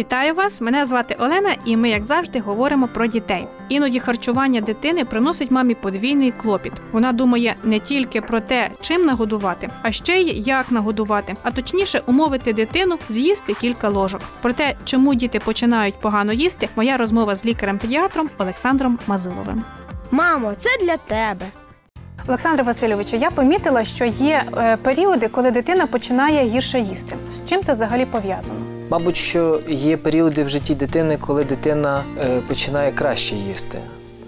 Вітаю вас! Мене звати Олена, і ми, як завжди, говоримо про дітей. Іноді харчування дитини приносить мамі подвійний клопіт. Вона думає не тільки про те, чим нагодувати, а ще й як нагодувати, а точніше умовити дитину з'їсти кілька ложок. Про те, чому діти починають погано їсти, моя розмова з лікарем-педіатром Олександром Мазиловим. Мамо, це для тебе. Олександре Васильовичу, я помітила, що є е, періоди, коли дитина починає гірше їсти. З чим це взагалі пов'язано? Мабуть, що є періоди в житті дитини, коли дитина е, починає краще їсти.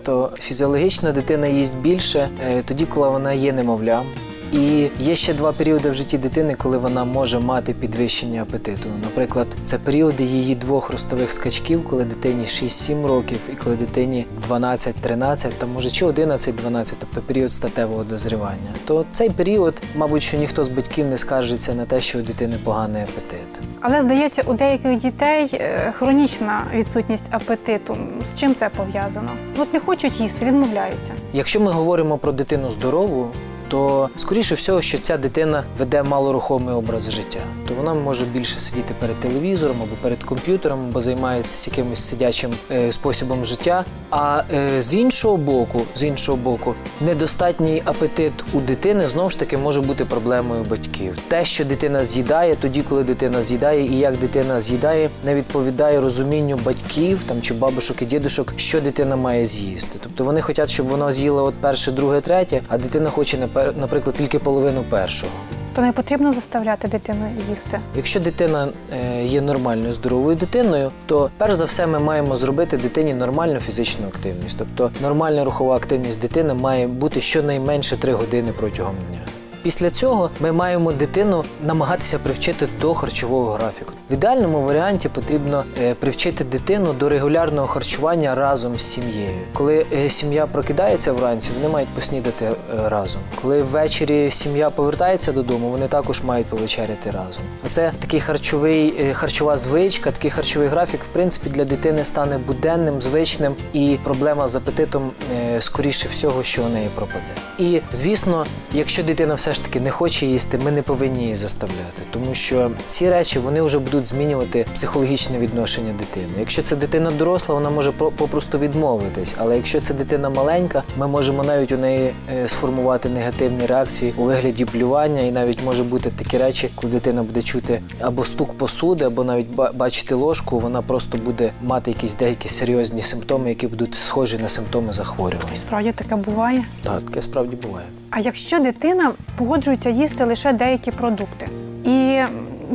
То фізіологічно дитина їсть більше е, тоді, коли вона є немовлям. І є ще два періоди в житті дитини, коли вона може мати підвищення апетиту. Наприклад, це періоди її двох ростових скачків, коли дитині 6-7 років, і коли дитині 12-13, та може чи 11-12, тобто період статевого дозрівання. То цей період, мабуть, що ніхто з батьків не скаржиться на те, що у дитини поганий апетит. Але здається, у деяких дітей е, хронічна відсутність апетиту. З чим це пов'язано? От не хочуть їсти, відмовляються. Якщо ми говоримо про дитину здорову, то скоріше всього, що ця дитина веде малорухомий образ життя, то вона може більше сидіти перед телевізором або перед комп'ютером, або займається якимось сидячим е, способом життя. А е, з іншого боку, з іншого боку, недостатній апетит у дитини знову ж таки може бути проблемою батьків. Те, що дитина з'їдає, тоді, коли дитина з'їдає, і як дитина з'їдає, не відповідає розумінню батьків там чи бабушок і дідушок, що дитина має з'їсти. Тобто вони хочуть, щоб вона з'їла от перше, друге, третє, а дитина хоче напер- наприклад тільки половину першого. То не потрібно заставляти дитину їсти. Якщо дитина е, є нормальною здоровою дитиною, то перш за все ми маємо зробити дитині нормальну фізичну активність. Тобто нормальна рухова активність дитини має бути щонайменше 3 години протягом дня. Після цього ми маємо дитину намагатися привчити до харчового графіку. В ідеальному варіанті потрібно е, привчити дитину до регулярного харчування разом з сім'єю. Коли е, сім'я прокидається вранці, вони мають поснідати е, разом. Коли ввечері сім'я повертається додому, вони також мають повечеряти разом. Оце такий харчовий харчова звичка, такий харчовий графік, в принципі, для дитини стане буденним, звичним, і проблема з апетитом скоріше всього, що у неї пропаде. І звісно, якщо дитина все ж таки не хоче їсти, ми не повинні її заставляти, тому що ці речі вони вже будуть змінювати психологічне відношення дитини. Якщо це дитина доросла, вона може про- попросту відмовитись. Але якщо це дитина маленька, ми можемо навіть у неї е, сформувати негативні реакції у вигляді блювання, і навіть може бути такі речі, коли дитина буде чути або стук посуди, або навіть бачити ложку, вона просто буде мати якісь деякі серйозні симптоми, які будуть схожі на симптоми захворювання. Справді таке буває. Так, таке справді буває. А якщо дитина погоджується їсти лише деякі продукти, і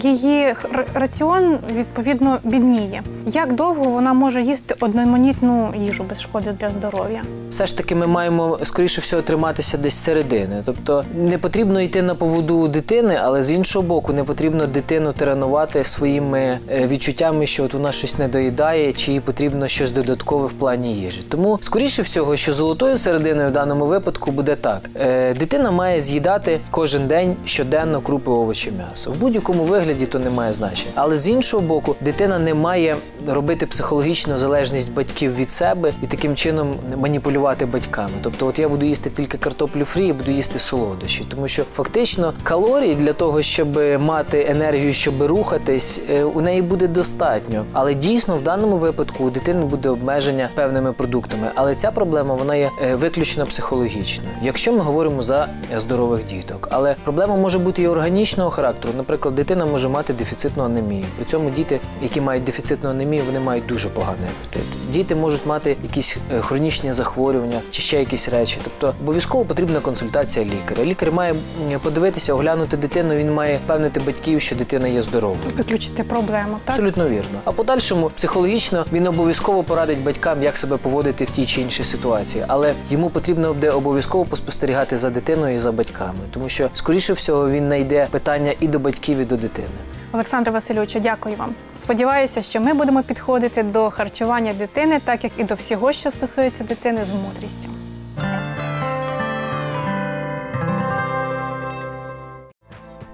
її раціон відповідно бідніє, як довго вона може їсти одноманітну їжу без шкоди для здоров'я? Все ж таки, ми маємо скоріше всього триматися десь середини. Тобто не потрібно йти на поводу дитини, але з іншого боку, не потрібно дитину тренувати своїми е, відчуттями, що от вона щось не доїдає, чи їй потрібно щось додаткове в плані їжі. Тому скоріше всього, що золотою серединою в даному випадку буде так: Е, дитина має з'їдати кожен день щоденно крупи овочі м'ясо. В будь-якому вигляді то не має значення. Але з іншого боку, дитина не має робити психологічну залежність батьків від себе і таким чином маніпулювати батьками. Тобто, от я буду їсти тільки картоплю фрі і буду їсти солодощі, тому що фактично калорій для того, щоб мати енергію, щоб рухатись, е, у неї буде достатньо. Але дійсно в даному випадку у дитини буде обмеження певними продуктами. Але ця проблема вона є е, виключно психологічною. Якщо ми говоримо за здорових діток, але проблема може бути і органічного характеру. Наприклад, дитина може мати дефіцитну анемію. При цьому діти, які мають дефіцитну анемію, вони мають дуже поганий апетит. Діти можуть мати якісь е, хронічні захворювання чи ще якісь речі. Тобто обов'язково потрібна консультація лікаря. Лікар має подивитися, оглянути дитину. Він має впевнити батьків, що дитина є здоровою. Виключити проблему, так? Абсолютно вірно. А подальшому психологічно він обов'язково порадить батькам, як себе поводити в тій чи іншій ситуації. Але йому потрібно буде обов'язково поспостерігати за дитиною і за батьками, тому що скоріше всього він знайде питання і до батьків, і до дитини. Олександре Васильовичу, дякую вам. Сподіваюся, що ми будемо підходити до харчування дитини, так як і до всього, що стосується дитини, з мудрістю.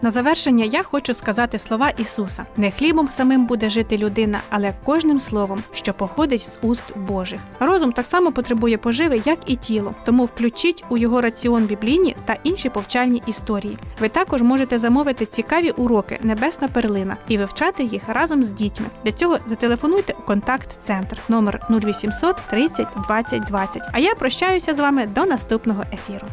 На завершення я хочу сказати слова Ісуса: не хлібом самим буде жити людина, але кожним словом, що походить з уст Божих. Розум так само потребує поживи, як і тіло, тому включіть у його раціон біблійні та інші повчальні історії. Ви також можете замовити цікаві уроки Небесна перлина і вивчати їх разом з дітьми. Для цього зателефонуйте у контакт-центр номер 0800 30 20 20. А я прощаюся з вами до наступного ефіру.